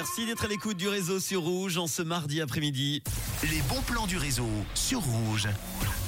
Merci d'être à l'écoute du réseau sur Rouge en ce mardi après-midi. Les bons plans du réseau sur Rouge.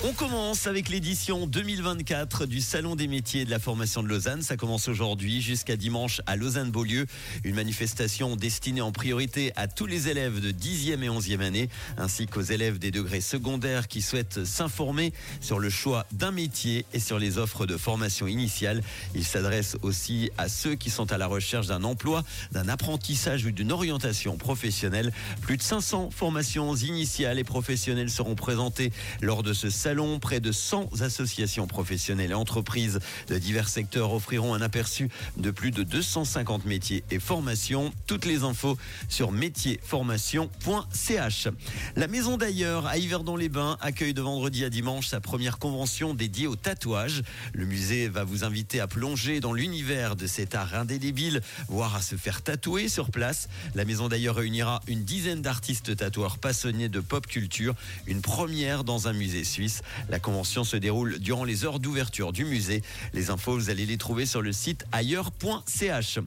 On commence avec l'édition 2024 du Salon des métiers et de la formation de Lausanne. Ça commence aujourd'hui jusqu'à dimanche à Lausanne-Beaulieu. Une manifestation destinée en priorité à tous les élèves de 10e et 11e année, ainsi qu'aux élèves des degrés secondaires qui souhaitent s'informer sur le choix d'un métier et sur les offres de formation initiale. Il s'adresse aussi à ceux qui sont à la recherche d'un emploi, d'un apprentissage ou d'une orientation professionnelle. Plus de 500 formations initiales et professionnelles seront présentées lors de ce salon Près de 100 associations professionnelles et entreprises de divers secteurs offriront un aperçu de plus de 250 métiers et formations. Toutes les infos sur métiersformation.ch. La maison d'ailleurs à Yverdon-les-Bains accueille de vendredi à dimanche sa première convention dédiée au tatouage. Le musée va vous inviter à plonger dans l'univers de cet art indélébile, voire à se faire tatouer sur place. La maison d'ailleurs réunira une dizaine d'artistes tatoueurs passionnés de pop culture, une première dans un musée suisse. La convention se déroule durant les heures d'ouverture du musée. Les infos, vous allez les trouver sur le site ailleurs.ch.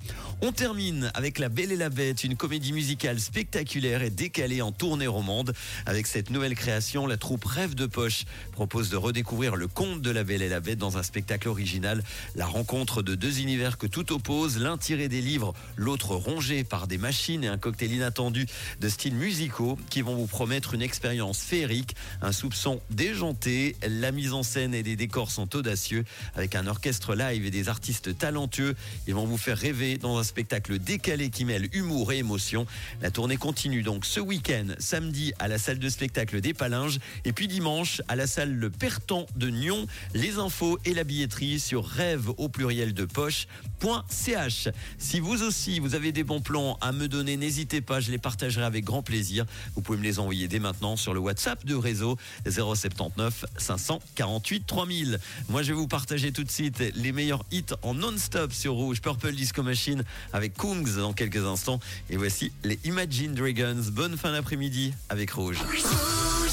On termine avec La Belle et la Bête, une comédie musicale spectaculaire et décalée en tournée romande. Avec cette nouvelle création, la troupe Rêve de Poche propose de redécouvrir le conte de La Belle et la Bête dans un spectacle original. La rencontre de deux univers que tout oppose, l'un tiré des livres, l'autre rongé par des machines et un cocktail inattendu de styles musicaux qui vont vous promettre une expérience féerique, un soupçon déjanté la mise en scène et les décors sont audacieux avec un orchestre live et des artistes talentueux. Ils vont vous faire rêver dans un spectacle décalé qui mêle humour et émotion. La tournée continue donc ce week-end, samedi à la salle de spectacle des Palinges et puis dimanche à la salle Le Pertan de Nyon. Les infos et la billetterie sur rêve au pluriel de poche.ch. Si vous aussi vous avez des bons plans à me donner, n'hésitez pas, je les partagerai avec grand plaisir. Vous pouvez me les envoyer dès maintenant sur le WhatsApp de réseau 079 548 3000. Moi, je vais vous partager tout de suite les meilleurs hits en non-stop sur Rouge. Purple Disco Machine avec Kungs dans quelques instants. Et voici les Imagine Dragons. Bonne fin d'après-midi avec Rouge.